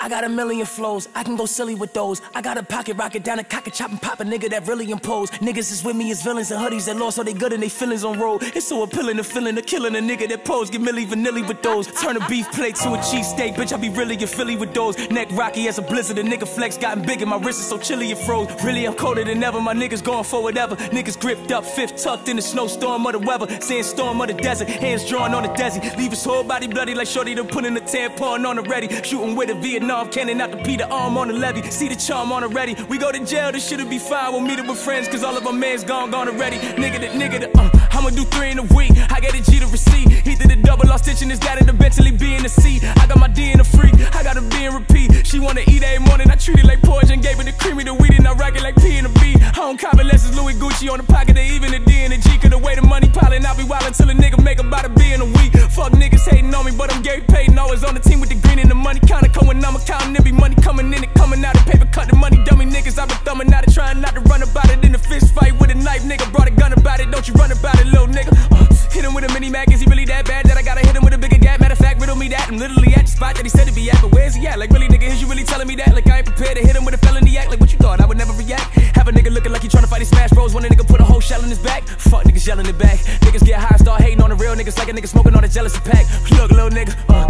I got a million flows, I can go silly with those. I got a pocket rocket down a cock and chop and pop a nigga that really impose. Niggas is with me as villains and hoodies that lost all they good and they feelings on roll. It's so appealing to feeling of killing a nigga that pose. Get Milli Vanilli with those. Turn a beef plate to a cheesesteak, bitch. I be really a Philly with those. Neck rocky as a blizzard, a nigga flex gotten big and my wrist is so chilly it froze. Really, I'm colder than ever. My niggas going for whatever. Niggas gripped up, fifth tucked in the snowstorm of the weather. Sandstorm of the desert, hands drawn on the desert. Leave his whole body bloody like Shorty done putting a tampon on already. Shooting with a Vietnam cannon out the Peter arm on the levy. See the charm on already. We go to jail, this shit'll be fine. We'll meet up with friends, cause all of our mans gone, gone already. Nigga, the nigga, the, uh, I'ma do three in a week. I got a G to receipt. He did a double, lost stitching his dad in the Bentley B in the C. I got my D in the freak. I got a B in repeat. She wanna eat every morning. I treat it like porridge and gave her the creamy, the weed, and I rock it like P and a B. I unless it's Louis Gucci on the pocket. They even the D and the G. Cause the way the money piling, I'll be wildin' till a nigga make about a B in a week. Fuck niggas hating on me, but I'm Gary Payton. Always on the team with the and the money counter. Come when I'm accounting, it be money coming in and coming out of paper cut the money dummy niggas. I've been thumbing out it, trying not to run about it in a fist fight with a knife, nigga. Brought a gun about it, don't you run about it, little nigga. Uh, hit him with a mini mag, is he really that bad that I gotta hit him with a bigger gap? Matter of fact, riddle me that. I'm literally at the spot that he said to be at, but where's he at? Like, really, nigga, is you really telling me that? Like, I ain't prepared to hit him with a felony act. Like, what you thought? I would never react. Have a nigga looking like he trying to fight his smash bros. When a nigga put a whole shell in his back. Fuck niggas yelling it back. Niggas get high, start hating on the real niggas like a nigga smoking on a jealousy pack. Look, little nigga, uh,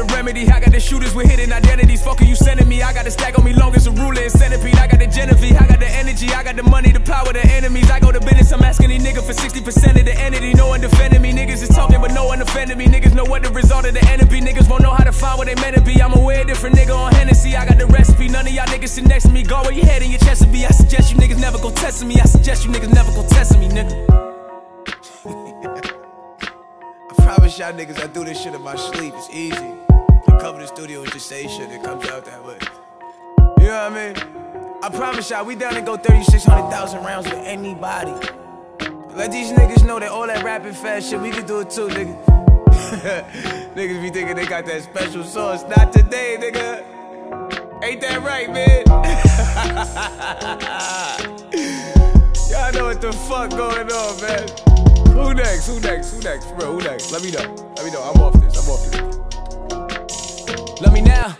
the remedy. I got the shooters with hidden identities. Fuck you sending me. I got the stack on me long as a ruler and centipede. I got the Genevieve, I got the energy, I got the money, the power, the enemies. I go to business, I'm asking these niggas for 60% of the entity. No one defending me. Niggas is talking, but no one offended me. Niggas know what the result of the enemy. Niggas won't know how to find what they meant to be. I'm a way different nigga on Hennessy. I got the recipe. None of y'all niggas sit next to me. Go where your head and your chest will be. I suggest you niggas never go testing me. I suggest you niggas never go testing me, nigga. I promise y'all niggas I do this shit in my sleep. It's easy. Come the studio and just say shit. It comes out that way. You know what I mean? I promise y'all, we down to go 3600,000 rounds with anybody. Let these niggas know that all that rapping fast shit, we can do it too, nigga. niggas be thinking they got that special sauce. Not today, nigga. Ain't that right, man? Y'all know what the fuck going on, man. Who next? Who next? Who next? Bro, who next? Let me know. Let me know. I'm off this. I'm off this. Let me now.